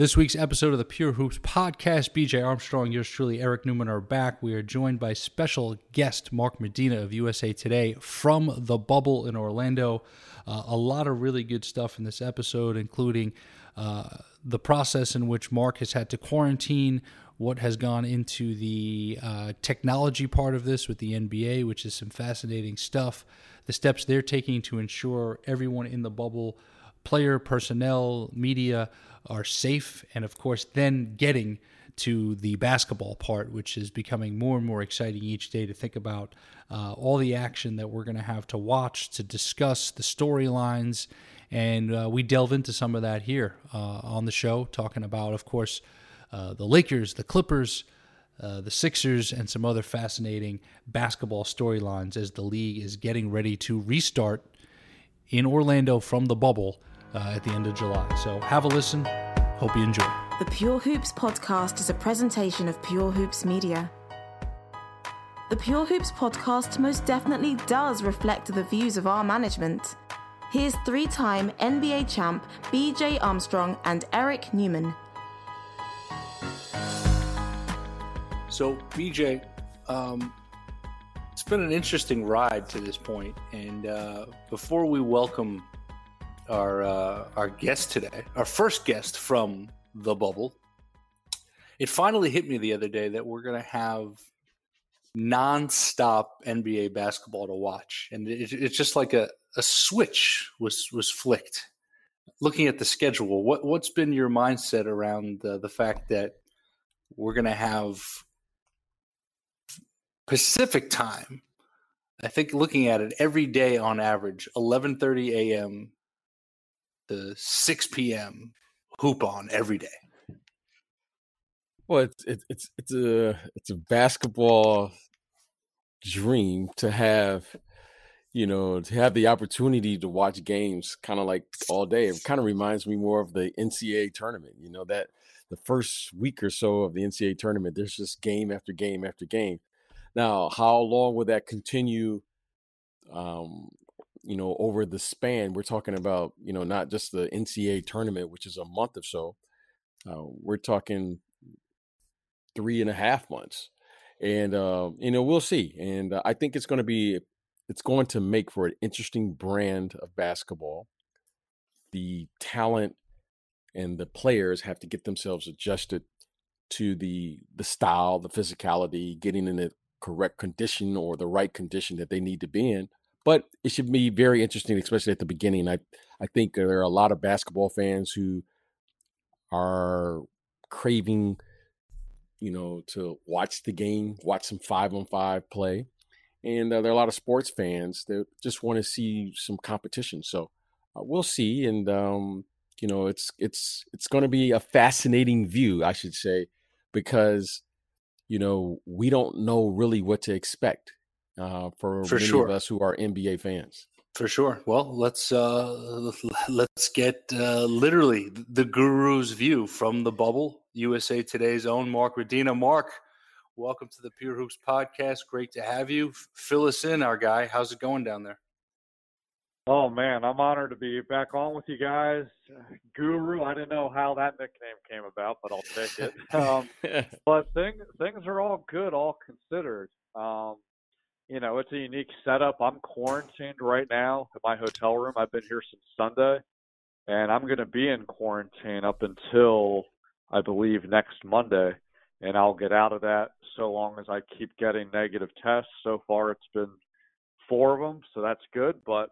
This week's episode of the Pure Hoops podcast, BJ Armstrong, yours truly, Eric Newman, are back. We are joined by special guest Mark Medina of USA Today from the bubble in Orlando. Uh, a lot of really good stuff in this episode, including uh, the process in which Mark has had to quarantine, what has gone into the uh, technology part of this with the NBA, which is some fascinating stuff, the steps they're taking to ensure everyone in the bubble, player, personnel, media, are safe, and of course, then getting to the basketball part, which is becoming more and more exciting each day to think about uh, all the action that we're going to have to watch, to discuss the storylines. And uh, we delve into some of that here uh, on the show, talking about, of course, uh, the Lakers, the Clippers, uh, the Sixers, and some other fascinating basketball storylines as the league is getting ready to restart in Orlando from the bubble uh, at the end of July. So have a listen. Hope you enjoy. The Pure Hoops podcast is a presentation of Pure Hoops Media. The Pure Hoops podcast most definitely does reflect the views of our management. Here's three time NBA champ BJ Armstrong and Eric Newman. So, BJ, um, it's been an interesting ride to this point, and uh, before we welcome our uh, our guest today, our first guest from the bubble. It finally hit me the other day that we're going to have non-stop NBA basketball to watch, and it, it's just like a, a switch was was flicked. Looking at the schedule, what what's been your mindset around the, the fact that we're going to have Pacific time? I think looking at it every day on average, 11:30 a.m the 6 p.m. hoop on every day? Well, it's it's it's a it's a basketball dream to have, you know, to have the opportunity to watch games kind of like all day. It kind of reminds me more of the NCAA tournament. You know that the first week or so of the NCAA tournament, there's just game after game after game. Now, how long will that continue? Um, you know, over the span, we're talking about, you know, not just the NCAA tournament, which is a month or so. Uh, we're talking three and a half months, and uh, you know, we'll see. And uh, I think it's going to be, it's going to make for an interesting brand of basketball. The talent and the players have to get themselves adjusted to the the style, the physicality, getting in the correct condition or the right condition that they need to be in but it should be very interesting, especially at the beginning. I I think there are a lot of basketball fans who are craving, you know, to watch the game, watch some five on five play, and uh, there are a lot of sports fans that just want to see some competition. So uh, we'll see, and um, you know, it's it's it's going to be a fascinating view, I should say, because you know we don't know really what to expect uh, for, for many sure. of us who are NBA fans. For sure. Well, let's uh, let's get uh, literally the guru's view from the bubble. USA Today's own Mark Medina. Mark, welcome to the Pure Hoops podcast. Great to have you. Fill us in, our guy. How's it going down there? Oh man, I'm honored to be back on with you guys. Guru, I didn't know how that nickname came about, but I'll take it. Um, but things things are all good, all considered. Um, you know, it's a unique setup. I'm quarantined right now at my hotel room. I've been here since Sunday, and I'm going to be in quarantine up until I believe next Monday, and I'll get out of that so long as I keep getting negative tests. So far, it's been four of them, so that's good. But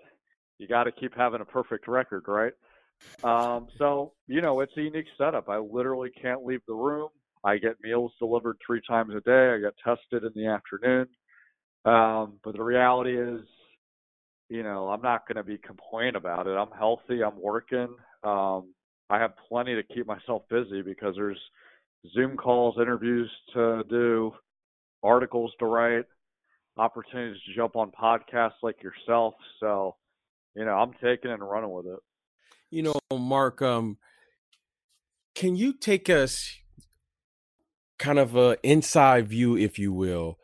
you got to keep having a perfect record, right? Um, so you know, it's a unique setup. I literally can't leave the room. I get meals delivered three times a day. I get tested in the afternoon. Um, but the reality is, you know, I'm not going to be complaining about it. I'm healthy. I'm working. Um, I have plenty to keep myself busy because there's Zoom calls, interviews to do. articles to write, opportunities to jump on podcasts like yourself. So, you know, I'm taking and running with it. You know, Mark, um, can you take us kind of a inside view, if you will,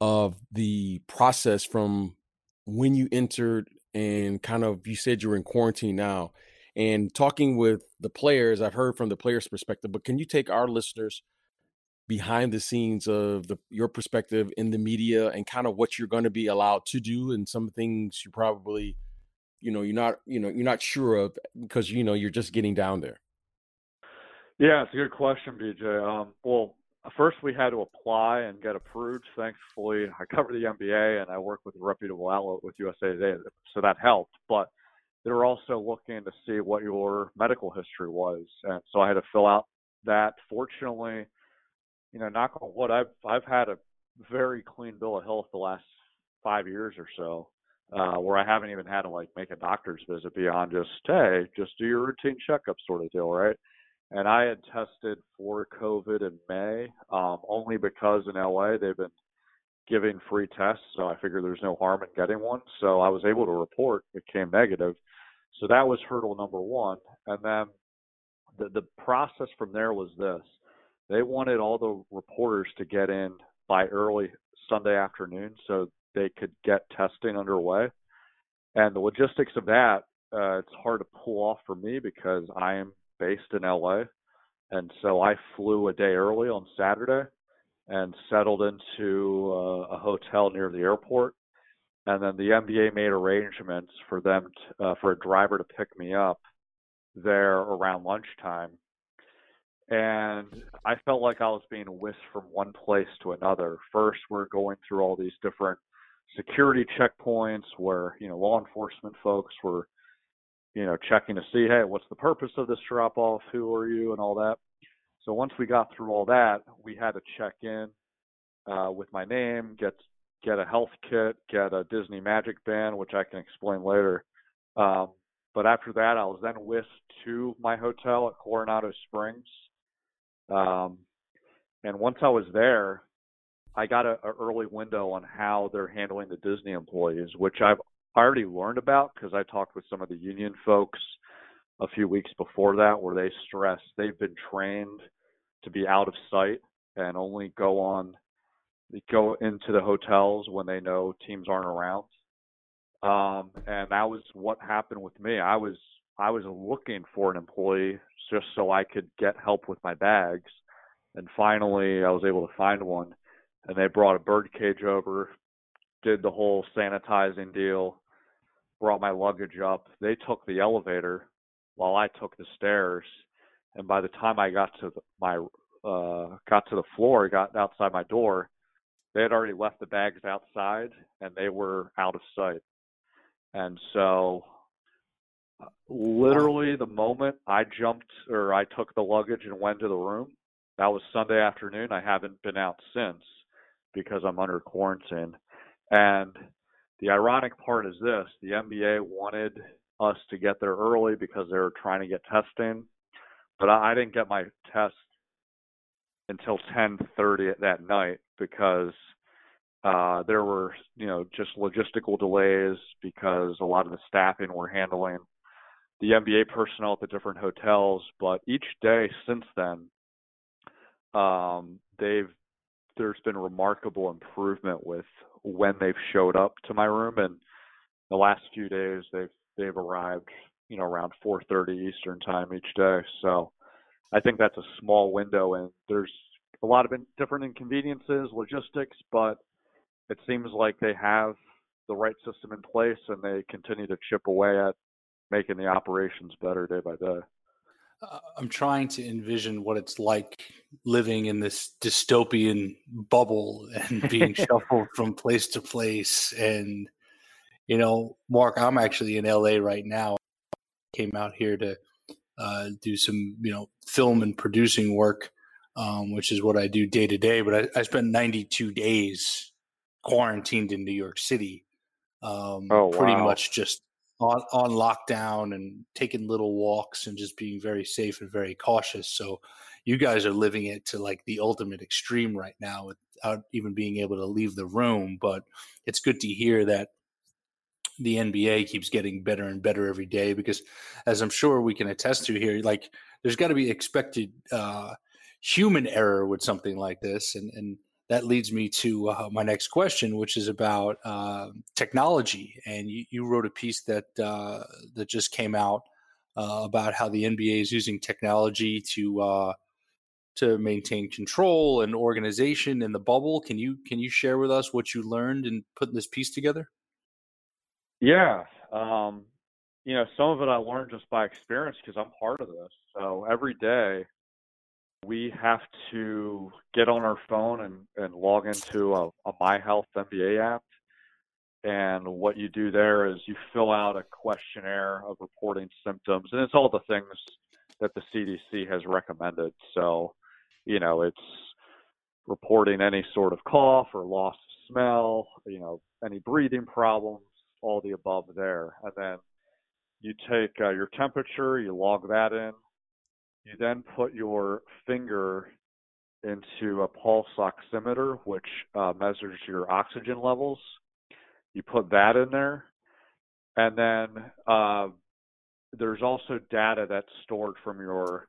of the process from when you entered and kind of you said you're in quarantine now and talking with the players i've heard from the players perspective but can you take our listeners behind the scenes of the your perspective in the media and kind of what you're going to be allowed to do and some things you probably you know you're not you know you're not sure of because you know you're just getting down there? Yeah it's a good question bj um, well first we had to apply and get approved. Thankfully, I cover the NBA and I work with a reputable outlet with USA Today, so that helped. But they were also looking to see what your medical history was, and so I had to fill out that. Fortunately, you know, knock on wood, I've I've had a very clean bill of health the last five years or so, uh, where I haven't even had to like make a doctor's visit beyond just hey, just do your routine checkup sort of deal, right? And I had tested for COVID in May, um, only because in LA they've been giving free tests, so I figured there's no harm in getting one. So I was able to report it came negative. So that was hurdle number one, and then the the process from there was this: they wanted all the reporters to get in by early Sunday afternoon so they could get testing underway. And the logistics of that, uh, it's hard to pull off for me because I am based in LA. And so I flew a day early on Saturday and settled into uh, a hotel near the airport. And then the NBA made arrangements for them to, uh, for a driver to pick me up there around lunchtime. And I felt like I was being whisked from one place to another. First, we're going through all these different security checkpoints where you know law enforcement folks were you know, checking to see, hey, what's the purpose of this drop off? Who are you? And all that. So once we got through all that, we had to check in uh, with my name, get get a health kit, get a Disney Magic Band, which I can explain later. Um, but after that, I was then whisked to my hotel at Coronado Springs. Um, and once I was there, I got a, a early window on how they're handling the Disney employees, which I've I already learned about because I talked with some of the union folks a few weeks before that where they stress they've been trained to be out of sight and only go on go into the hotels when they know teams aren't around. Um, and that was what happened with me. I was I was looking for an employee just so I could get help with my bags. And finally I was able to find one and they brought a bird cage over, did the whole sanitizing deal, brought my luggage up. They took the elevator while I took the stairs. And by the time I got to the, my uh, got to the floor, got outside my door, they had already left the bags outside and they were out of sight. And so, uh, literally, the moment I jumped or I took the luggage and went to the room, that was Sunday afternoon. I haven't been out since because I'm under quarantine. And the ironic part is this the NBA wanted us to get there early because they were trying to get testing, but I, didn't get my test until 10:30 that night because uh, there were you know just logistical delays because a lot of the staffing were handling the NBA personnel at the different hotels. But each day since then, um, they've there's been remarkable improvement with when they've showed up to my room and the last few days they've they've arrived you know around 4:30 Eastern time each day. So I think that's a small window and there's a lot of different inconveniences logistics but it seems like they have the right system in place and they continue to chip away at making the operations better day by day uh, I'm trying to envision what it's like living in this dystopian bubble and being shuffled from place to place. And, you know, Mark, I'm actually in LA right now. Came out here to uh, do some, you know, film and producing work, um, which is what I do day to day. But I, I, spent 92 days quarantined in New York City. Um, oh, wow. Pretty much just on, on lockdown and taking little walks and just being very safe and very cautious. So, you guys are living it to like the ultimate extreme right now without even being able to leave the room. But it's good to hear that the NBA keeps getting better and better every day because, as I'm sure we can attest to here, like there's got to be expected uh, human error with something like this, and and that leads me to uh, my next question, which is about uh, technology. And you, you, wrote a piece that uh, that just came out uh, about how the NBA is using technology to uh, to maintain control and organization in the bubble. Can you can you share with us what you learned in putting this piece together? Yeah, um, you know, some of it I learned just by experience because I'm part of this. So every day we have to get on our phone and, and log into a, a My Health NBA app. And what you do there is you fill out a questionnaire of reporting symptoms, and it's all the things that the CDC has recommended. So, you know, it's reporting any sort of cough or loss of smell, you know, any breathing problems, all the above there. And then you take uh, your temperature, you log that in, you then put your finger into a pulse oximeter, which uh, measures your oxygen levels. You put that in there. And then uh, there's also data that's stored from your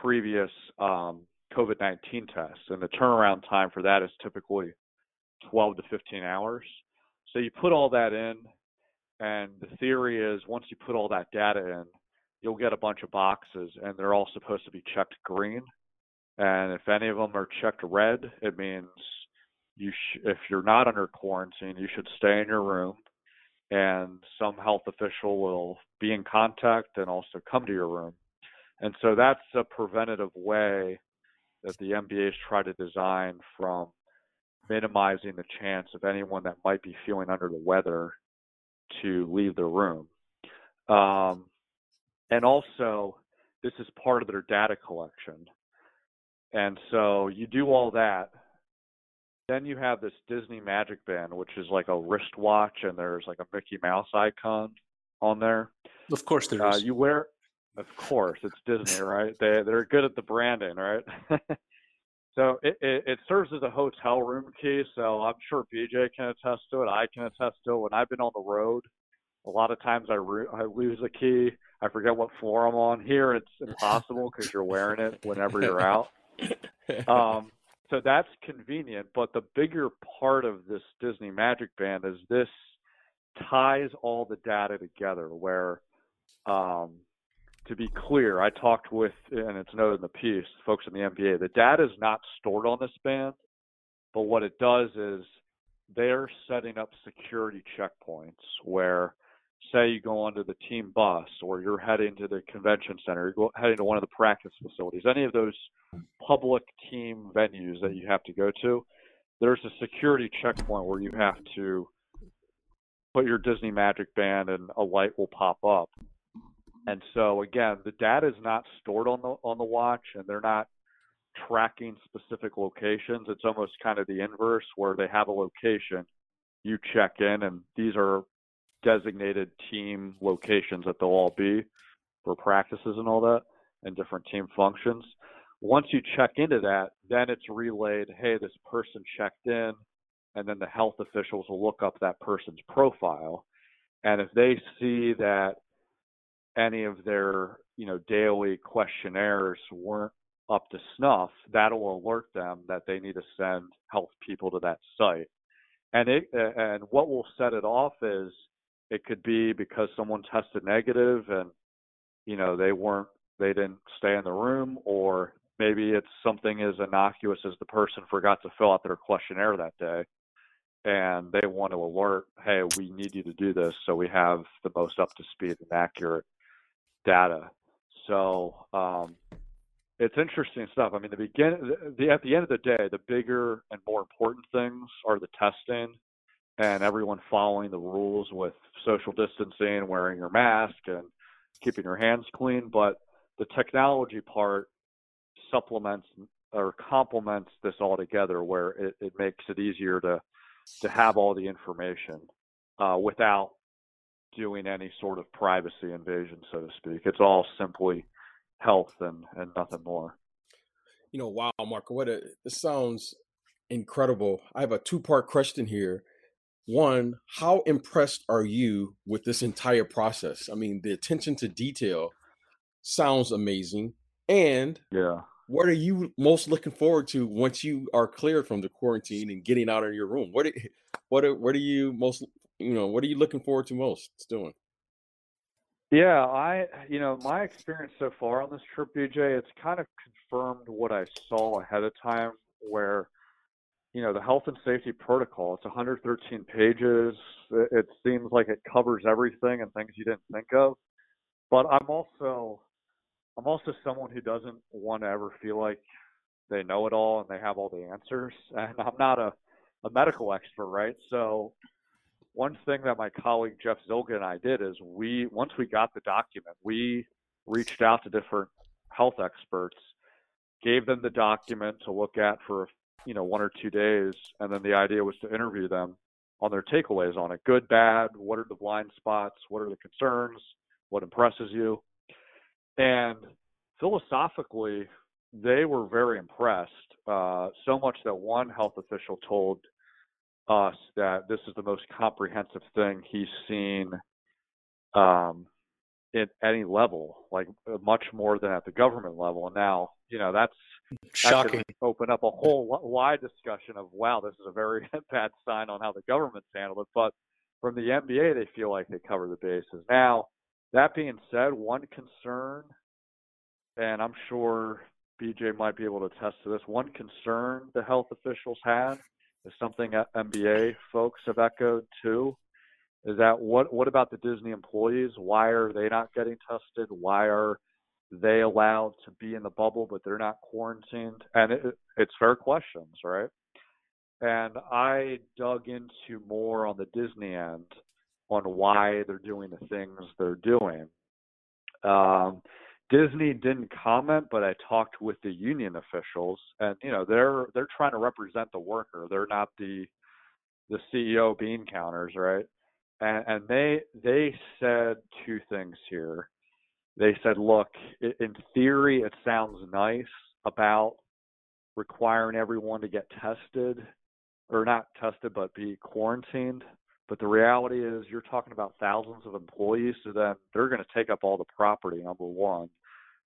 previous um, COVID 19 tests. And the turnaround time for that is typically 12 to 15 hours. So you put all that in, and the theory is once you put all that data in, you'll get a bunch of boxes and they're all supposed to be checked green. And if any of them are checked red, it means you sh- if you're not under quarantine, you should stay in your room and some health official will be in contact and also come to your room. And so that's a preventative way that the has tried to design from minimizing the chance of anyone that might be feeling under the weather to leave the room. Um, and also this is part of their data collection. And so you do all that. Then you have this Disney Magic Band, which is like a wristwatch, and there's like a Mickey Mouse icon on there. Of course, there is. Uh, you wear, of course, it's Disney, right? They they're good at the branding, right? so it, it, it serves as a hotel room key. So I'm sure BJ can attest to it. I can attest to it. When I've been on the road, a lot of times I, re- I lose a key. I forget what floor I'm on. Here, it's impossible because you're wearing it whenever you're out. Um, so that's convenient. But the bigger part of this Disney Magic Band is this ties all the data together. Where, um, to be clear, I talked with, and it's noted in the piece, folks in the NBA. The data is not stored on this band, but what it does is they're setting up security checkpoints where say you go onto the team bus or you're heading to the convention center, you're heading to one of the practice facilities, any of those public team venues that you have to go to, there's a security checkpoint where you have to put your Disney Magic Band and a light will pop up. And so again, the data is not stored on the on the watch and they're not tracking specific locations. It's almost kind of the inverse where they have a location, you check in and these are designated team locations that they'll all be for practices and all that and different team functions. Once you check into that, then it's relayed, hey, this person checked in, and then the health officials will look up that person's profile. And if they see that any of their, you know, daily questionnaires weren't up to snuff, that'll alert them that they need to send health people to that site. And it and what will set it off is it could be because someone tested negative and you know they weren't they didn't stay in the room or maybe it's something as innocuous as the person forgot to fill out their questionnaire that day and they want to alert hey we need you to do this so we have the most up to speed and accurate data. So um, it's interesting stuff. I mean the begin the, at the end of the day the bigger and more important things are the testing and everyone following the rules with social distancing, wearing your mask, and keeping your hands clean. But the technology part supplements or complements this all together, where it, it makes it easier to to have all the information uh, without doing any sort of privacy invasion, so to speak. It's all simply health and, and nothing more. You know, wow, Marco, what a this sounds incredible. I have a two-part question here. One, how impressed are you with this entire process? I mean, the attention to detail sounds amazing. And Yeah. what are you most looking forward to once you are cleared from the quarantine and getting out of your room? What are, what are, what are you most you know what are you looking forward to most doing? Yeah, I, you know, my experience so far on this trip, BJ, it's kind of confirmed what I saw ahead of time, where, you know, the health and safety protocol, it's 113 pages. It, seems like it covers everything and things you didn't think of. But I'm also, I'm also someone who doesn't want to ever feel like they know it all and they have all the answers. And I'm not a, a medical expert, right? So one thing that my colleague Jeff Zillgitt and I did is we once we got the document, we reached out to different health experts, gave them the document to look at for you know one or two days, and then the idea was to interview them on their takeaways on it, good, bad, what are the blind spots, what are the concerns, what impresses you, and philosophically they were very impressed. Uh, so much that one health official told us that this is the most comprehensive thing he's seen um, at any level, like much more than at the government level. And now, you know, that's that Shocking. open up a whole wide discussion of wow, this is a very bad sign on how the government's handled it. But from the NBA, they feel like they cover the bases. Now, that being said, one concern, and I'm sure BJ might be able to attest to this. One concern the health officials had is something that NBA folks have echoed too. Is that what what about the Disney employees? Why are they not getting tested? Why are they allowed to be in the bubble but they're not quarantined? And it, it's fair questions, right? And I dug into more on the Disney end on why they're doing the things they're doing. Um, Disney didn't comment, but I talked with the union officials, and you know they're they're trying to represent the worker. They're not the the CEO bean counters, right? And, and they they said two things here. They said, look, in theory, it sounds nice about requiring everyone to get tested, or not tested, but be quarantined. But the reality is, you're talking about thousands of employees, so then they're going to take up all the property. Number one.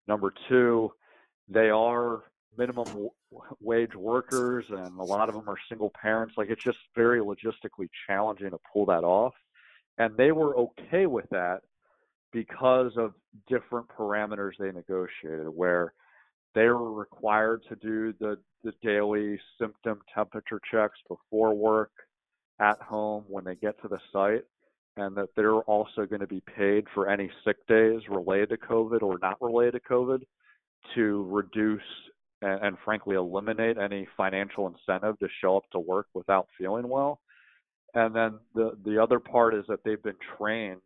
Number two, they are minimum wage workers, and a lot of them are single parents. Like it's just very logistically challenging to pull that off. And they were okay with that because of different parameters they negotiated, where they were required to do the, the daily symptom temperature checks before work, at home, when they get to the site, and that they're also going to be paid for any sick days related to COVID or not related to COVID to reduce and, and frankly eliminate any financial incentive to show up to work without feeling well. And then the the other part is that they've been trained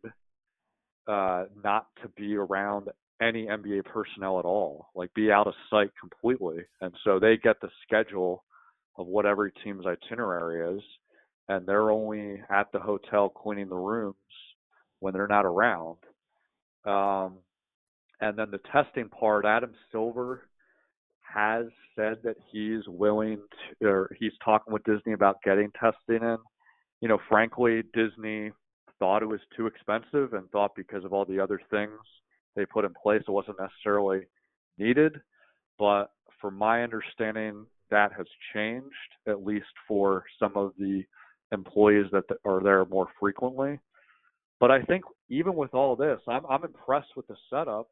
uh, not to be around any NBA personnel at all, like be out of sight completely. And so they get the schedule of what every team's itinerary is, and they're only at the hotel cleaning the rooms when they're not around. Um, and then the testing part, Adam Silver has said that he's willing to, or he's talking with Disney about getting testing in. You know, frankly, Disney thought it was too expensive and thought because of all the other things they put in place, it wasn't necessarily needed. But from my understanding, that has changed, at least for some of the employees that are there more frequently. But I think even with all this, I'm I'm impressed with the setup.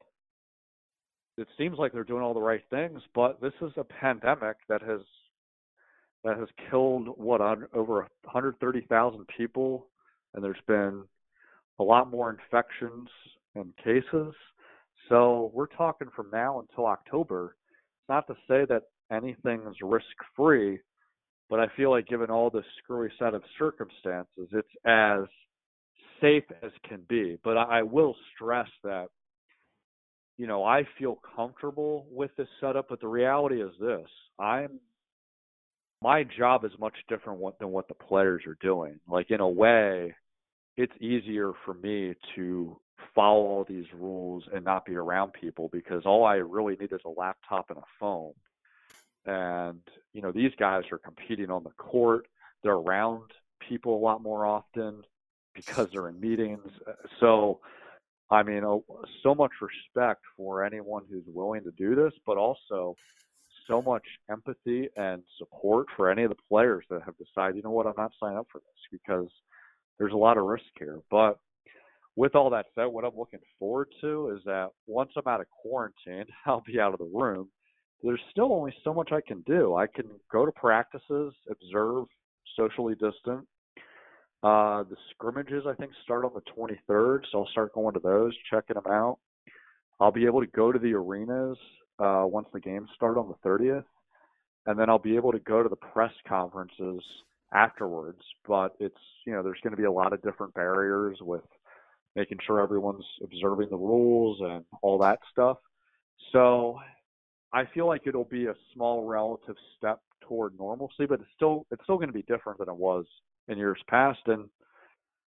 It seems like they're doing all the right things, but this is a pandemic that has that has killed what on over 130,000 people, and there's been a lot more infections and cases. So we're talking from now until October. It's not to say that anything's risk free, but I feel like given all this screwy set of circumstances, it's as safe as can be. But I, will stress that, you know, I feel comfortable with this setup, but the reality is this I'm my job is much different than what the players are doing. Like in a way, it's easier for me to follow all these rules and not be around people because all I really need is a laptop and a phone. And, you know, these guys are competing on the court. They're around people a lot more often because they're in meetings. Uh, so, I mean, oh, so much respect for anyone who's willing to do this, but also so much empathy and support for any of the players that have decided, you know what, I'm not signing up for this because there's a lot of risk here. But with all that said, what I'm looking forward to is that once I'm out of quarantine, I'll be out of the room. There's still only so much I can do. I can go to practices, observe, socially distant. Uh, the scrimmages, I think, start on the 23rd, so I'll start going to those, checking them out. I'll be able to go to the arenas uh, once the games start on the 30th, and then I'll be able to go to the press conferences afterwards. But it's you know there's going to be a lot of different barriers with making sure everyone's observing the rules and all that stuff. So I feel like it'll be a small relative step toward normalcy, but it's still it's still going to be different than it was in years past. And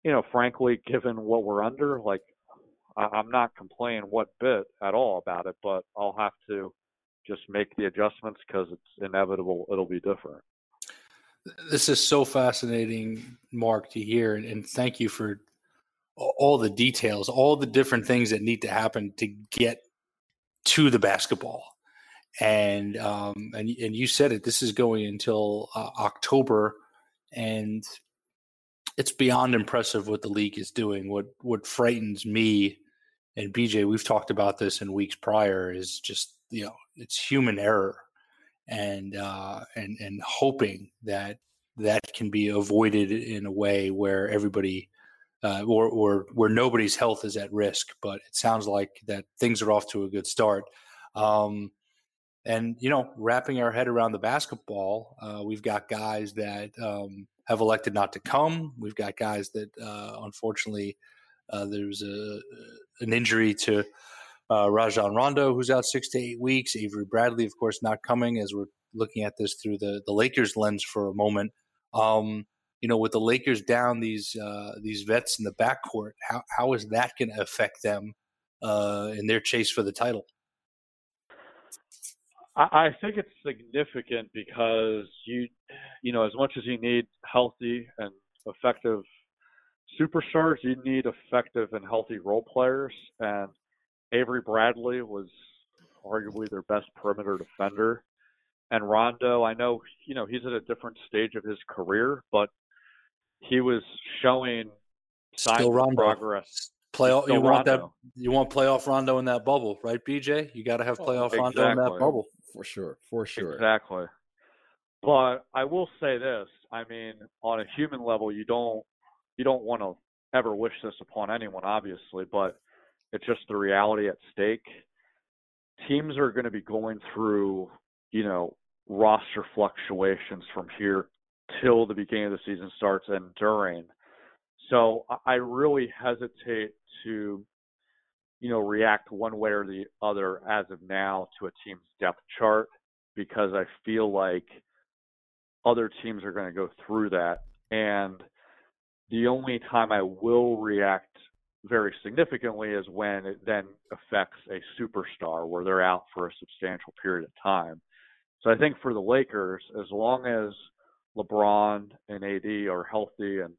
you know, frankly, given what we're under, like I'm not complaining what bit at all about it, but I'll have to just make the adjustments because it's inevitable. It'll be different. This is so fascinating, Mark, to hear, and, and thank you for all the details, all the different things that need to happen to get to the basketball. And um, and and you said it. This is going until uh, October, and it's beyond impressive what the league is doing. What what frightens me and BJ, we've talked about this in weeks prior, is just you know it's human error, and uh, and and hoping that that can be avoided in a way where everybody uh, or, or where nobody's health is at risk. But it sounds like that things are off to a good start. Um, and you know, wrapping our head around the basketball, uh, we've got guys that um, have elected not to come. We've got guys that uh, unfortunately uh, there's a an injury to uh, Rajon Rondo, who's out six to eight weeks. Avery Bradley, of course, not coming as we're looking at this through the the Lakers lens for a moment. Um, you know, with the Lakers down these uh, these vets in the backcourt, how how is that going to affect them uh, in their chase for the title? I think it's significant because you, you know, as much as you need healthy and effective superstars, you need effective and healthy role players. And Avery Bradley was arguably their best perimeter defender. And Rondo, I know, you know, he's at a different stage of his career, but he was showing signs Still of progress. Playoff, you want that? You want playoff Rondo in that bubble, right, BJ? You got to have playoff oh, exactly. Rondo in that bubble for sure, for sure. Exactly. But I will say this: I mean, on a human level, you don't you don't want to ever wish this upon anyone, obviously, but it's just the reality at stake. Teams are going to be going through, you know, roster fluctuations from here till the beginning of the season starts and during. So I really hesitate to, you know, react one way or the other as of now to a team's depth chart because I feel like other teams are going to go through that. And the only time I will react very significantly is when it then affects a superstar where they're out for a substantial period of time. So I think for the Lakers, as long as LeBron and AD are healthy and,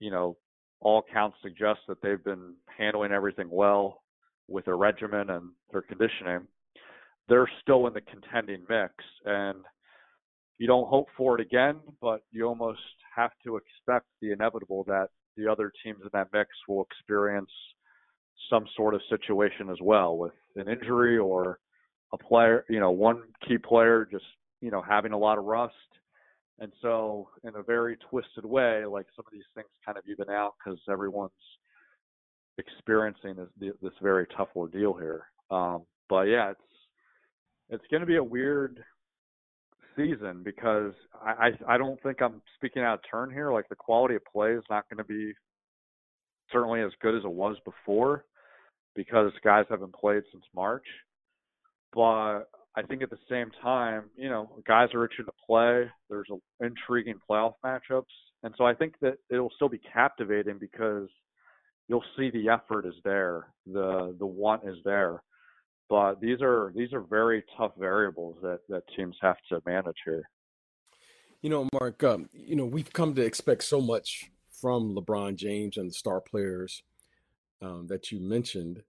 you know, all counts suggest that they've been handling everything well with their regimen and their conditioning, they're still in the contending mix. And you don't hope for it again, but you almost have to expect the inevitable that the other teams in that mix will experience some sort of situation as well with an injury or a player, you know, one key player just, you know, having a lot of rust and so, in a very twisted way, like some of these things kind of even out because everyone's experiencing this this very tough ordeal here. Um, but yeah, it's it's going to be a weird season because I, I I don't think I'm speaking out of turn here. Like the quality of play is not going to be certainly as good as it was before because guys haven't played since March. But I think at the same time, you know, guys are itching to play. There's a, intriguing playoff matchups, and so I think that it'll still be captivating because you'll see the effort is there, the the want is there. But these are these are very tough variables that that teams have to manage here. You know, Mark, um, you know, we've come to expect so much from LeBron James and the star players um, that you mentioned.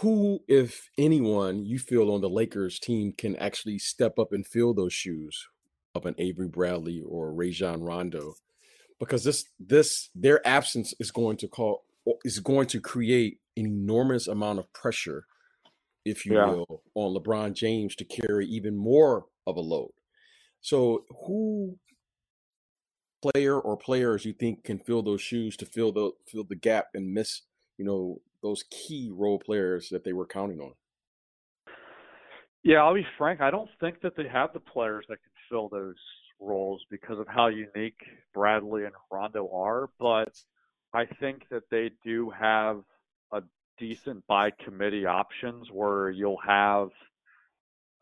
Who, if anyone, you feel on the Lakers team can actually step up and fill those shoes of an Avery Bradley or Rajon Rondo? Because this this their absence is going to call is going to create an enormous amount of pressure, if you yeah. will, on LeBron James to carry even more of a load. So, who player or players you think can fill those shoes to fill the fill the gap and miss, you know, those key role players that they were counting on? Yeah, I'll be frank. I don't think that they have the players that can fill those roles because of how unique Bradley and Rondo are. But I think that they do have a decent by committee options where you'll have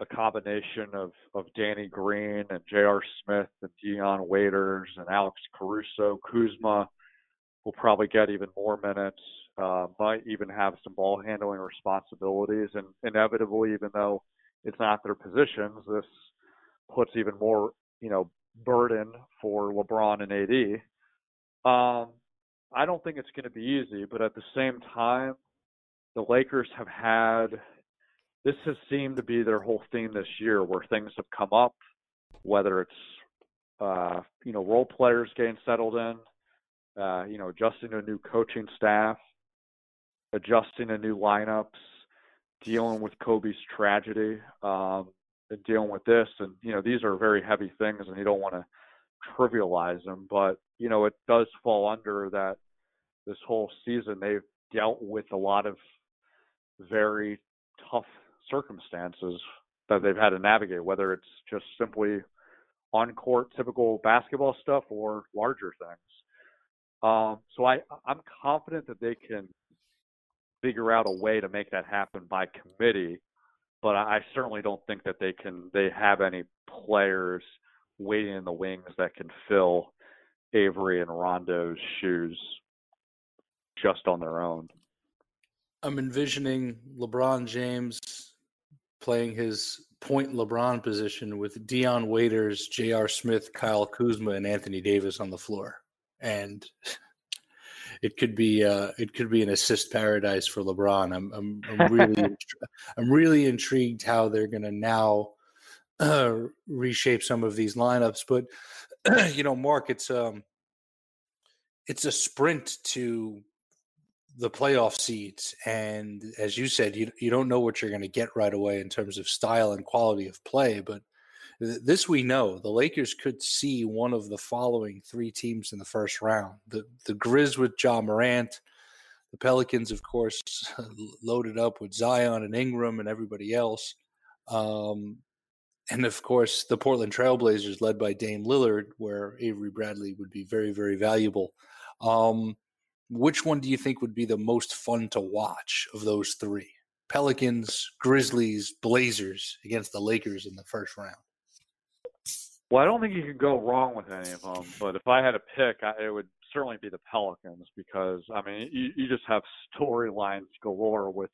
a combination of, of Danny Green and J.R. Smith and Dion Waiters and Alex Caruso. Kuzma will probably get even more minutes, uh, might even have some ball handling responsibilities. And inevitably, even though it's not their positions, this puts even more, you know, burden for LeBron and AD. Um, I don't think it's going to be easy, but at the same time, the Lakers have had this has seemed to be their whole theme this year, where things have come up, whether it's uh, you know role players getting settled in, uh, you know adjusting to a new coaching staff, adjusting to new lineups, dealing with Kobe's tragedy, um, and dealing with this, and you know these are very heavy things, and you don't want to trivialize them, but you know it does fall under that this whole season. They've dealt with a lot of very tough circumstances that they've had to navigate, whether it's just simply on court typical basketball stuff or larger things. Um, so I, I'm confident that they can figure out a way to make that happen by committee, but I certainly don't think that they can. They have any players waiting in the wings that can fill Avery and Rondo's shoes just on their own. I'm envisioning LeBron James playing his point LeBron position with Dion Waiters, J.R. Smith, Kyle Kuzma, and Anthony Davis on the floor, and it could be uh, it could be an assist paradise for LeBron. I'm I'm, I'm really I'm really intrigued how they're going to now uh, reshape some of these lineups. But you know, Mark, it's um it's a sprint to the playoff seeds. And as you said, you, you don't know what you're going to get right away in terms of style and quality of play. But th- this we know the Lakers could see one of the following three teams in the first round the, the Grizz with Ja Morant. The Pelicans, of course, loaded up with Zion and Ingram and everybody else. Um, and of course, the Portland Trailblazers, led by Dame Lillard, where Avery Bradley would be very, very valuable. Um, which one do you think would be the most fun to watch of those three? Pelicans, Grizzlies, Blazers against the Lakers in the first round. Well, I don't think you could go wrong with any of them. But if I had to pick, I, it would certainly be the Pelicans because I mean, you, you just have storylines galore with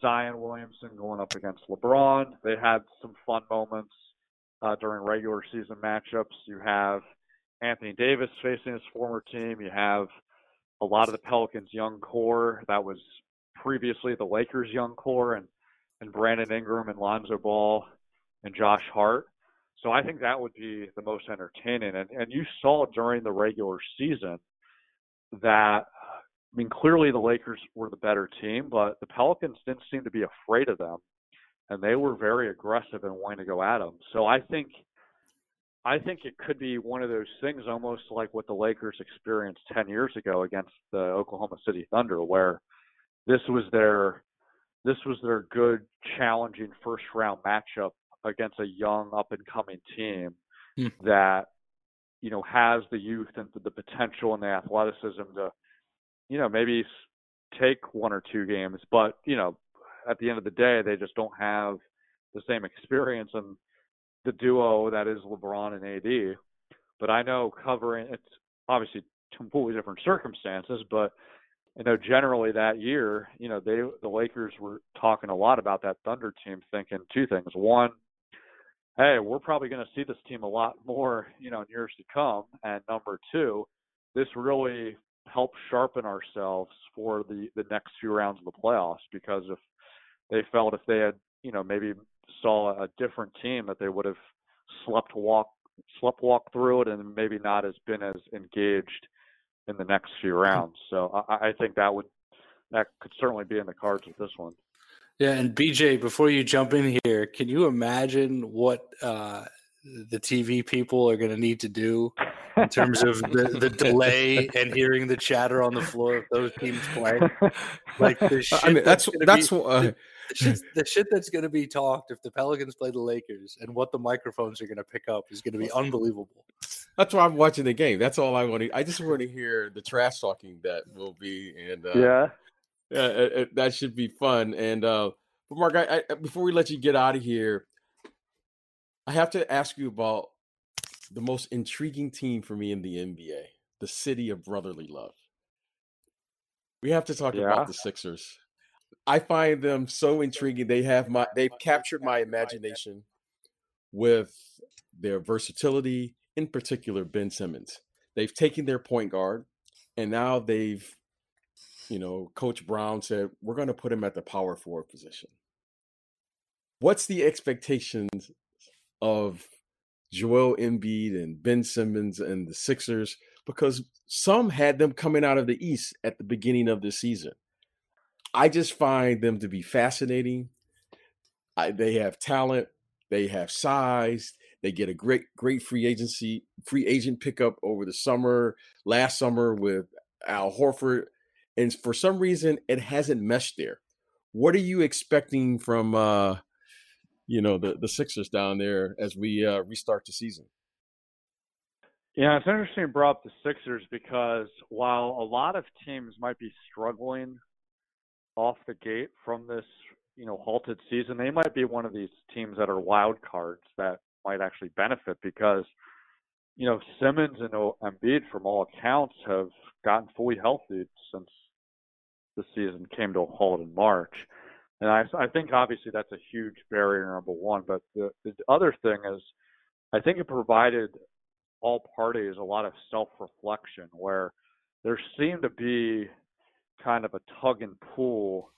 Zion Williamson going up against LeBron. They had some fun moments uh, during regular season matchups. You have Anthony Davis facing his former team. You have a lot of the Pelicans' young core that was previously the Lakers' young core, and and Brandon Ingram and Lonzo Ball and Josh Hart. So I think that would be the most entertaining. And and you saw during the regular season that I mean clearly the Lakers were the better team, but the Pelicans didn't seem to be afraid of them, and they were very aggressive and wanting to go at them. So I think I think it could be one of those things almost like what the Lakers experienced 10 years ago against the Oklahoma City Thunder where this was their this was their good challenging first round matchup against a young up and coming team hmm. that you know has the youth and the potential and the athleticism to you know maybe take one or two games but you know at the end of the day they just don't have the same experience and the duo that is LeBron and AD. But I know covering it's obviously completely different circumstances, but I know generally that year, you know, they the Lakers were talking a lot about that Thunder team, thinking two things. One, hey, we're probably going to see this team a lot more, you know, in years to come. And number two, this really helped sharpen ourselves for the the next few rounds of the playoffs because if they felt if they had, you know, maybe saw a different team that they would have slept walk slept walk through it and maybe not as been as engaged in the next few rounds. So I, I think that would that could certainly be in the cards with this one. Yeah, and BJ, before you jump in here, can you imagine what uh, the TV people are going to need to do in terms of the, the delay and hearing the chatter on the floor of those teams play? Like the shit I mean, that's that's be, uh, the, shit, the shit that's going to be talked if the Pelicans play the Lakers and what the microphones are going to pick up is going to be unbelievable. that's why I'm watching the game. That's all I want to. I just want to hear the trash talking that will be, and uh, yeah, yeah, it, it, that should be fun. And uh, but Mark, I, I, before we let you get out of here, I have to ask you about the most intriguing team for me in the NBA, the city of brotherly love. We have to talk Yeah. about the Sixers. I find them so intriguing. They have my they've captured my imagination with their versatility, in particular Ben Simmons. They've taken their point guard and now they've you know, Coach Brown said, we're going to put him at the power forward position. What's the expectations of Joel Embiid and Ben Simmons and the Sixers? Because some had them coming out of the East at the beginning of the season. I just find them to be fascinating. I, they have talent, they have size, they get a great, great free agency, free agent pickup over the summer, last summer with Al Horford and for some reason it hasn't meshed there. What are you expecting from uh you know the the Sixers down there as we uh restart the season? Yeah, it's interesting you brought up the Sixers because while a lot of teams might be struggling off the gate from this, you know, halted season, they might be one of these teams that are wild cards that might actually benefit because, you know, Simmons and Embiid, from all accounts, have gotten fully healthy since the season came to a halt in March. And I, I think obviously that's a huge barrier, number one. But the, the other thing is, I think it provided all parties a lot of self reflection where there seemed to be kind of a tug and pull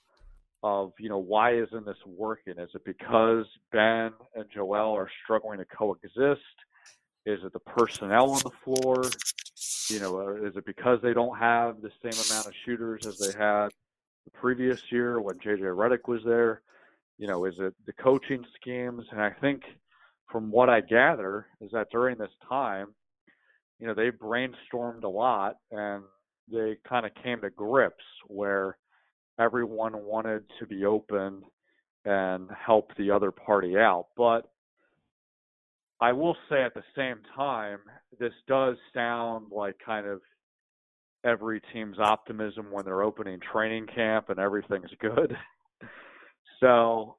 of, you know, why isn't this working? Is it because Ben and Joel are struggling to coexist? Is it the personnel on the floor? You know, uh, is it because they don't have the same amount of shooters as they had the previous year when JJ Redick was there? You know, is it the coaching schemes? And I think from what I gather is that during this time, you know, they brainstormed a lot and they kind of came to grips where everyone wanted to be open and help the other party out. But I will say at the same time, this does sound like kind of every team's optimism when they're opening training camp and everything's good. so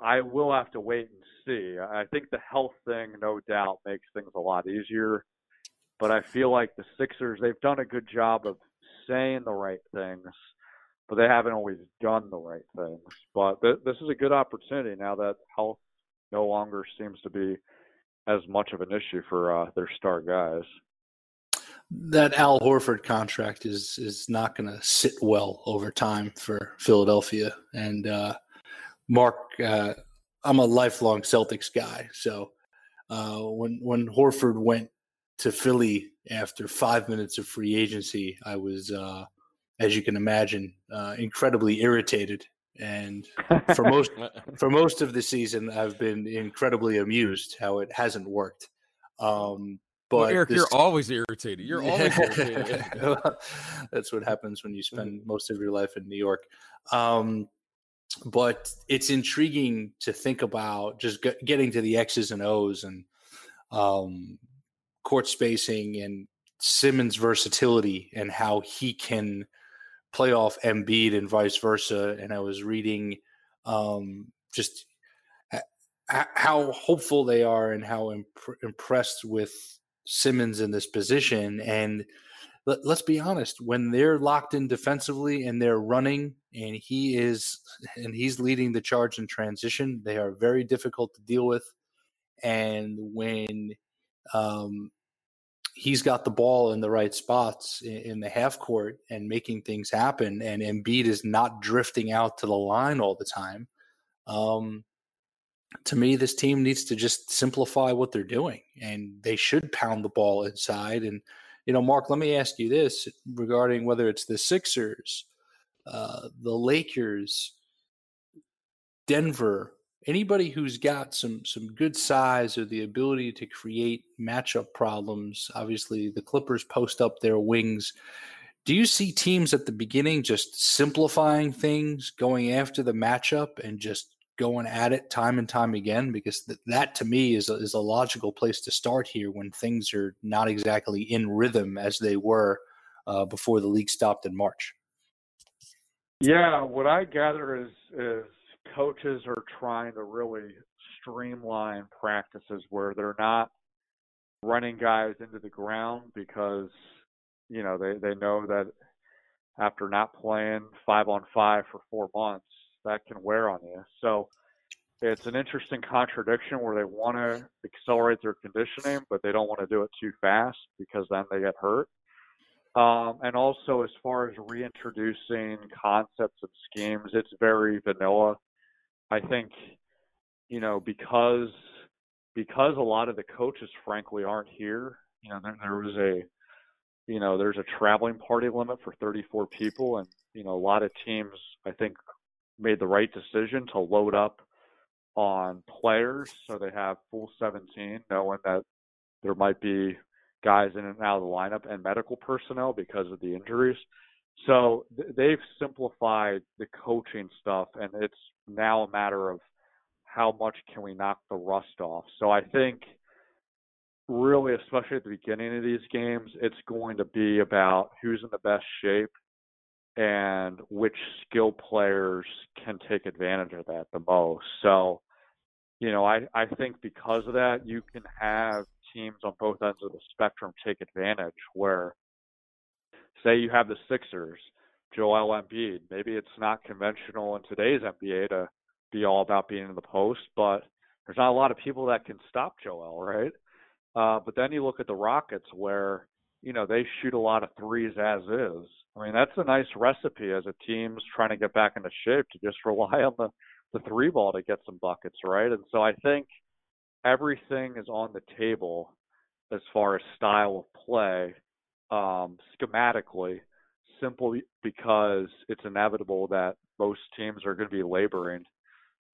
I will have to wait and see. I think the health thing, no doubt, makes things a lot easier. But I feel like the Sixers, they've done a good job of saying the right things, but they haven't always done the right things. But th- this is a good opportunity now that health no longer seems to be as much of an issue for uh, their star guys. That Al Horford contract is is not going to sit well over time for Philadelphia. And uh, Mark, uh, I'm a lifelong Celtics guy, so uh, when when Horford went to Philly after five minutes of free agency, I was, uh, as you can imagine, uh, incredibly irritated. And for most for most of the season, I've been incredibly amused how it hasn't worked. Um, but Well, Eric, you're always irritated. You're always irritated. That's what happens when you spend most of your life in New York. Um, but it's intriguing to think about just get, getting to the X's and O's and um, court spacing and Simmons' versatility and how he can play off Embiid and vice versa. And I was reading um, just h- h- how hopeful they are and how imp- impressed with Simmons in this position. And let, us be honest, when they're locked in defensively and they're running and he is and he's leading the charge in transition, they are very difficult to deal with. And when um, he's got the ball in the right spots in, in the half court and making things happen, and Embiid is not drifting out to the line all the time. Um, to me, this team needs to just simplify what they're doing, and they should pound the ball inside. And you know, Mark, let me ask you this regarding whether it's the Sixers, uh, the Lakers, Denver, anybody who's got some some good size or the ability to create matchup problems. Obviously, the Clippers post up their wings. Do you see teams at the beginning just simplifying things, going after the matchup, and just going at it time and time again because th- that to me is a, is a logical place to start here when things are not exactly in rhythm as they were uh, before the league stopped in March. Yeah, what I gather is is coaches are trying to really streamline practices where they're not running guys into the ground because you know they they know that after not playing five on five for four months that can wear on you. So it's an interesting contradiction where they want to accelerate their conditioning, but they don't want to do it too fast because then they get hurt. Um, and also, as far as reintroducing concepts and schemes, it's very vanilla. I think, you know, because because a lot of the coaches, frankly, aren't here. You know, there, there was a, you know, there's a traveling party limit for 34 people, and you know, a lot of teams, I think, made the right decision to load up on players so they have full 17, knowing that there might be guys in and out of the lineup and medical personnel because of the injuries. So they've simplified the coaching stuff, and it's now a matter of how much can we knock the rust off. So I think really, especially at the beginning of these games, it's going to be about who's in the best shape and which skill players can take advantage of that the most. So, you know, I, I think because of that, you can have teams on both ends of the spectrum take advantage where, say, you have the Sixers, Joel Embiid. Maybe it's not conventional in today's NBA to be all about being in the post, but there's not a lot of people that can stop Joel, right? Uh, but then you look at the Rockets where, you know, they shoot a lot of threes as is I mean, that's a nice recipe as a team's trying to get back into shape to just rely on the, the three ball to get some buckets, right? And so I think everything is on the table as far as style of play, um, schematically, simply because it's inevitable that most teams are going to be laboring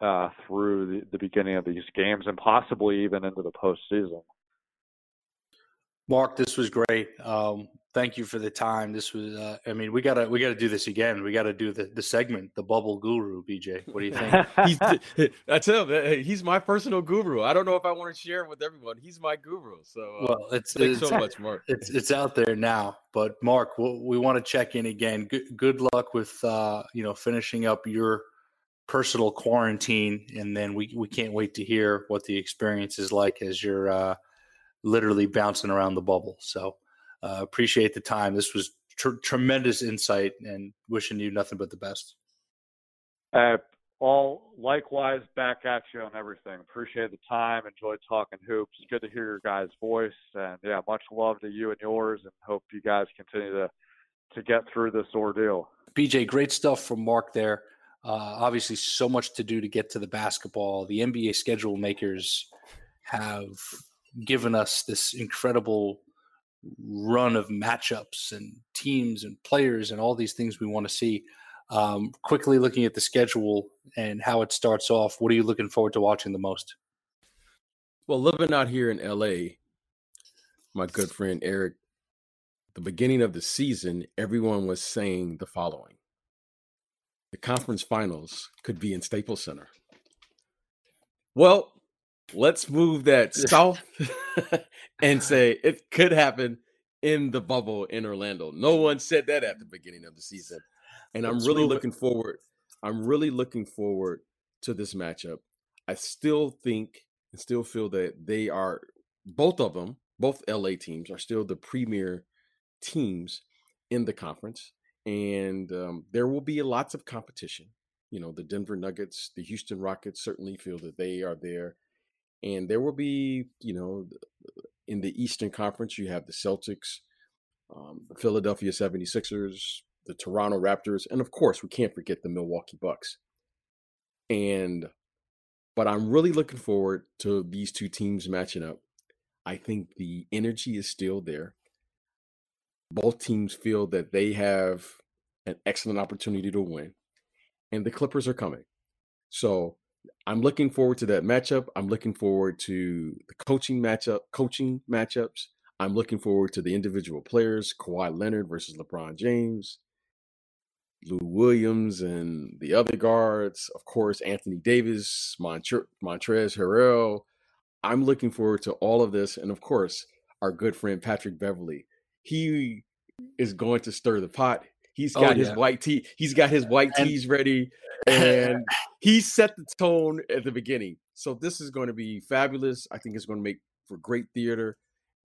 uh, through the, the beginning of these games and possibly even into the postseason. Mark, this was great. Um, thank you for the time. This was, uh, I mean, we gotta we gotta do this again. We gotta do the the segment, the bubble guru, BJ. What do you think? I tell him, he's my personal guru. I don't know if I want to share it with everyone. He's my guru. So, uh, well, it's, it's so much, Mark. It's it's out there now. But Mark, we, we want to check in again. Good good luck with uh, you know finishing up your personal quarantine, and then we we can't wait to hear what the experience is like as you're uh, literally bouncing around the bubble. So uh, appreciate the time. This was tr- tremendous insight, and wishing you nothing but the best. Uh, all likewise back at you on everything. Appreciate the time. Enjoyed talking hoops. Good to hear your guys' voice, and yeah, much love to you and yours, and hope you guys continue to to get through this ordeal. BJ, great stuff from Mark there. Uh, obviously, so much to do to get to the basketball. The NBA schedule makers have given us this incredible run of matchups and teams and players and all these things we want to see. Um, quickly looking at the schedule and how it starts off, what are you looking forward to watching the most? Well, living out here in LA, my good friend Eric, the beginning of the season, everyone was saying the following the conference finals could be in Staples Center. Well, let's move that south and say it could happen in the bubble in Orlando. No one said that at the beginning of the season. And I'm really looking forward. I'm really looking forward to this matchup. I still think and still feel that they are both of them, both LA teams are still the premier teams in the conference, and um, there will be lots of competition. You know, the Denver Nuggets, the Houston Rockets certainly feel that they are there. And there will be, you know, in the Eastern Conference, you have the Celtics, um, the Philadelphia 76ers, the Toronto Raptors, and of course, we can't forget the Milwaukee Bucks. And, but I'm really looking forward to these two teams matching up. I think the energy is still there. Both teams feel that they have an excellent opportunity to win, and the Clippers are coming. So I'm looking forward to that matchup. I'm looking forward to the coaching matchup, coaching matchups. I'm looking forward to the individual players, Kawhi Leonard versus LeBron James, Lou Williams and the other guards, of course, Anthony Davis, Montre- Montrezl Harrell. I'm looking forward to all of this. And of course, our good friend Patrick Beverley. He is going to stir the pot. He's oh, got oh, his white tee. He's got his white tees ready, and he set the tone at the beginning. So this is going to be fabulous. I think it's going to make for great theater.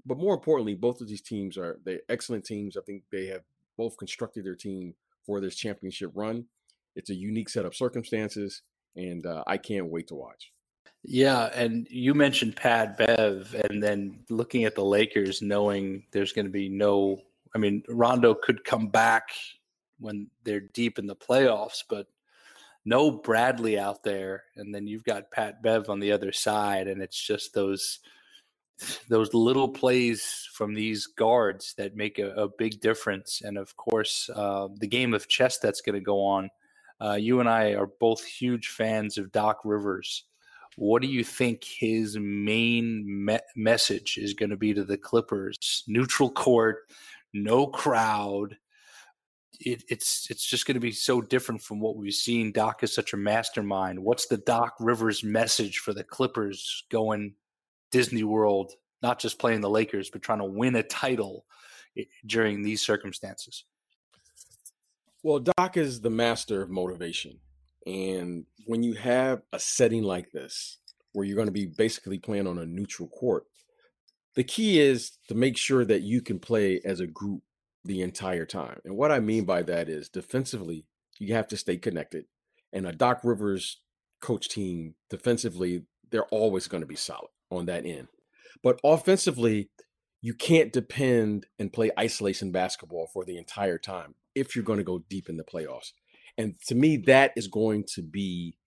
But more importantly, both of these teams are they excellent teams. I think they have both constructed their team for this championship run. It's a unique set of circumstances, and uh, I can't wait to watch. Yeah, and you mentioned Pat Bev, and then looking at the Lakers, knowing there's going to be no. I mean, Rondo could come back when they're deep in the playoffs, but no Bradley out there, and then you've got Pat Bev on the other side, and it's just those those little plays from these guards that make a, a big difference. And of course, uh, the game of chess that's going to go on. Uh, you and I are both huge fans of Doc Rivers. What do you think his main me- message is going to be to the Clippers? Neutral court, no crowd, it, it's it's just going to be so different from what we've seen. Doc is such a mastermind. What's the Doc Rivers message for the Clippers going Disney World, not just playing the Lakers, but trying to win a title during these circumstances? Well, Doc is the master of motivation. And when you have a setting like this, where you're going to be basically playing on a neutral court, the key is to make sure that you can play as a group the entire time. And what I mean by that is defensively, you have to stay connected. And a Doc Rivers coach team defensively, they're always going to be solid on that end. But offensively, you can't depend and play isolation basketball for the entire time if you're going to go deep in the playoffs. And to me, that is going to be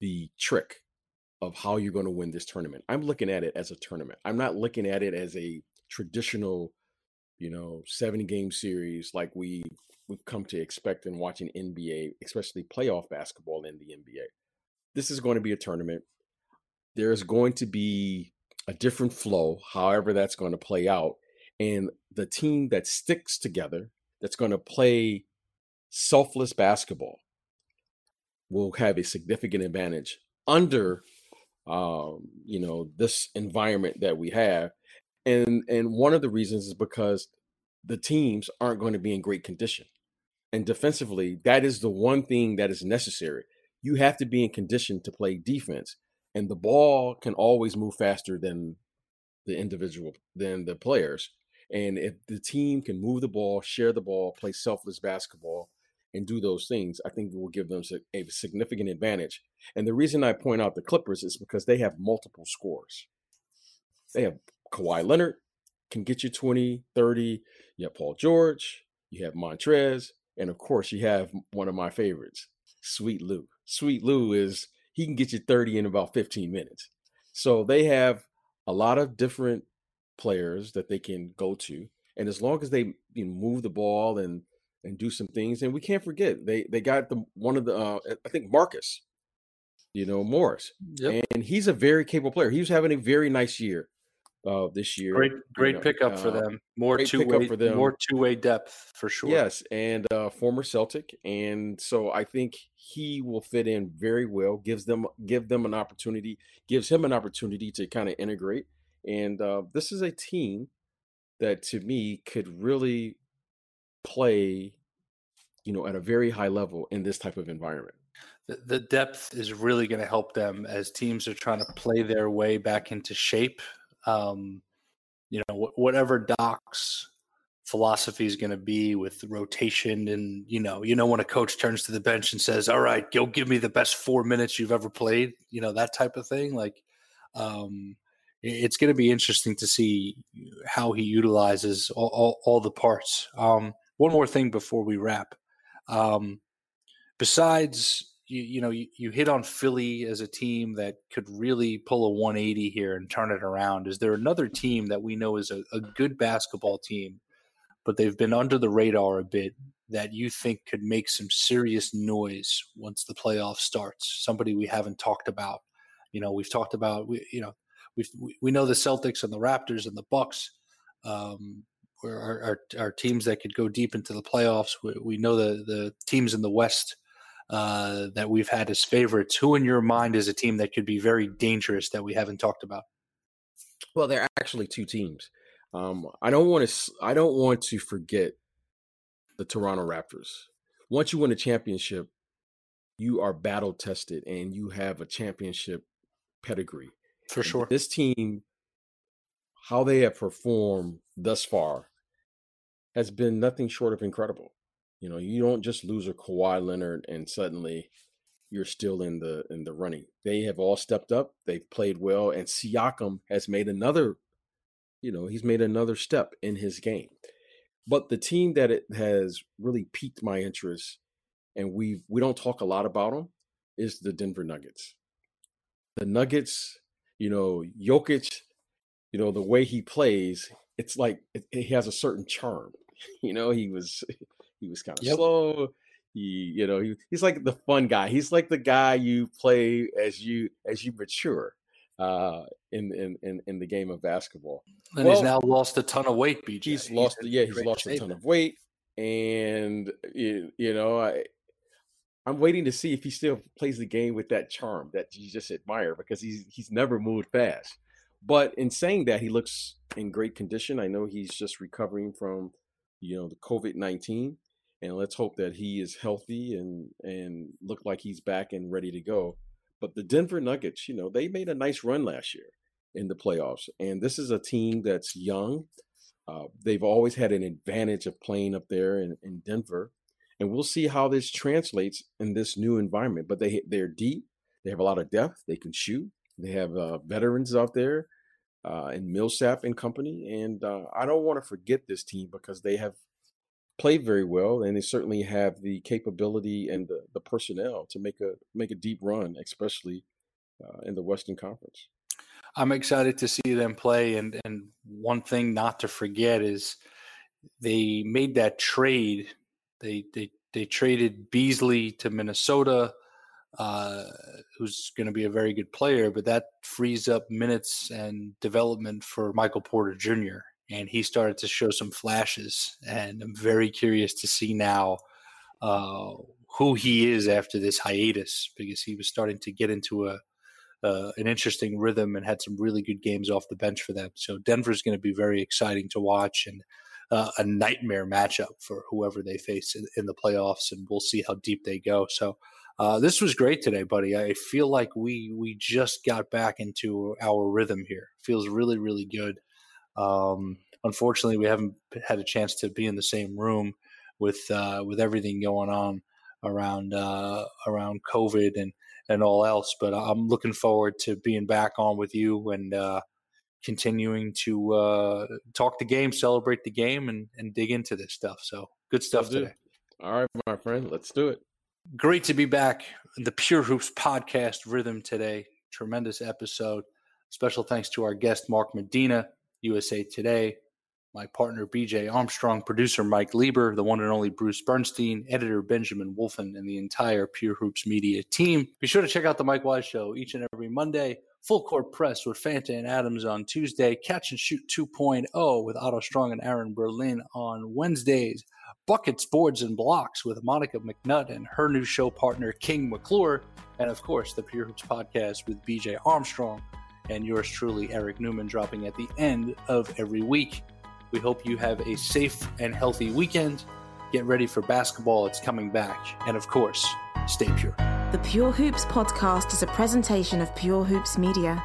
the trick of how you're going to win this tournament. I'm looking at it as a tournament. I'm not looking at it as a traditional you know, seven game series like we we've come to expect in watching NBA, especially playoff basketball in the NBA. This is going to be a tournament. There's going to be a different flow, however that's going to play out. And the team that sticks together, that's going to play selfless basketball, will have a significant advantage under um, you know, this environment that we have and and one of the reasons is because the teams aren't going to be in great condition. And defensively that is the one thing that is necessary. You have to be in condition to play defense and the ball can always move faster than the individual than the players. And if the team can move the ball share the ball play selfless basketball and do those things i think it will give them a significant advantage. And the reason i point out the clippers is because they have multiple scores. They have Kawhi Leonard can get you 20, 30. You have Paul George, you have Montrez, and of course you have one of my favorites, Sweet Lou. Sweet Lou is he can get you 30 in about 15 minutes. So they have a lot of different players that they can go to. And as long as they you know, move the ball and and do some things, and we can't forget they they got the one of the uh, I think Marcus, you know Morris, yep. and he's a very capable player. He was having a very nice year uh, this year. Great, great you know, pickup uh, for them. More two way, for them. more two way depth for sure. Yes, and uh, former Celtic, and so I think he will fit in very well. Gives them give them an opportunity, gives him an opportunity to kind of integrate. And uh, this is a team that, to me, could really play, you know, at a very high level in this type of environment the depth is really going to help them as teams are trying to play their way back into shape um, you know, whatever Doc's philosophy is going to be with rotation and you know you know when a coach turns to the bench and says all right go give me the best four minutes you've ever played you know that type of thing like um it's going to be interesting to see how he utilizes all, all, all the parts. Um one more thing before we wrap. Um besides you, you know you, you hit on philly as a team that could really pull a 180 here and turn it around is there another team that we know is a, a good basketball team but they've been under the radar a bit that you think could make some serious noise once the playoff starts? Somebody we haven't talked about. You know, we've talked about we, you know, we we know the Celtics and the Raptors and the Bucks. Um, are, are, are teams that could go deep into the playoffs. We, we know the the teams in the West uh, that we've had as favorites. Who in your mind is a team that could be very dangerous that we haven't talked about? Well, there are actually two teams. Um, I don't want to. I don't want to forget the Toronto Raptors. Once you win a championship, you are battle tested and you have a championship pedigree. For sure. And this team, how they have performed thus far, has been nothing short of incredible. You know, you don't just lose a Kawhi Leonard and suddenly you're still in the in the running. They have all stepped up. They've played well, and Siakam has made another you know, he's made another step in his game. But the team that it has really piqued my interest, and we we don't talk a lot about them, is the Denver Nuggets. The Nuggets, you know, Jokic, you know, the way he plays, it's like he has a certain charm. You know, he was he was kind of yep. slow. He, you know, he, he's like the fun guy. He's like the guy you play as you as you mature uh, in, in in the game of basketball. And well, he's now lost a ton of weight. BJ. He's lost, he's yeah, he's lost a ton of weight, and you, you know, I I'm waiting to see if he still plays the game with that charm that you just admire because he's he's never moved fast. But in saying that, he looks in great condition. I know he's just recovering from you know the COVID nineteen, and let's hope that he is healthy and and look like he's back and ready to go. But the Denver Nuggets, you know, they made a nice run last year in the playoffs. And this is a team that's young. Uh, they've always had an advantage of playing up there in, in Denver. And we'll see how this translates in this new environment. But they, they're deep, they have a lot of depth, they can shoot, they have uh, veterans out there. Uh, and Millsap and company, and uh, I don't want to forget this team because they have played very well, and they certainly have the capability and the, the personnel to make a make a deep run, especially uh, in the Western Conference. I'm excited to see them play, and and one thing not to forget is they made that trade. They they they traded Beasley to Minnesota, uh, who's going to be a very good player, but that frees up minutes and development for Michael Porter Jr and he started to show some flashes. And I'm very curious to see now uh, who he is after this hiatus because he was starting to get into a uh, an interesting rhythm and had some really good games off the bench for them. So Denver's going to be very exciting to watch and uh, a nightmare matchup for whoever they face in, in, the playoffs, and we'll see how deep they go. So. Uh, this was great today, buddy. I feel like we we just got back into our rhythm here. Feels really, really good. Um, unfortunately, we haven't had a chance to be in the same room with uh, with everything going on around uh, around COVID and and all else. But I'm looking forward to being back on with you and uh, continuing to uh, talk the game, celebrate the game, and and dig into this stuff. So good stuff today. All right, my friend, let's do it. Great to be back. The Pure Hoops podcast rhythm today. Tremendous episode. Special thanks to our guest Mark Medina. USA Today, my partner BJ Armstrong, producer Mike Lieber, the one and only Bruce Bernstein, editor Benjamin Wolfen, and the entire Pure Hoops Media team. Be sure to check out the Mike Wise Show each and every Monday. Full court press with Fanta and Adams on Tuesday. Catch and shoot 2.0 with Otto Strong and Aaron Berlin on Wednesdays. Buckets, boards, and blocks with Monica McNutt and her new show partner King McClure. And of course, the Pure Hoops podcast with BJ Armstrong and yours truly, Eric Newman, dropping at the end of every week. We hope you have a safe and healthy weekend. Get ready for basketball, it's coming back. And of course, stay pure. The Pure Hoops podcast is a presentation of Pure Hoops Media.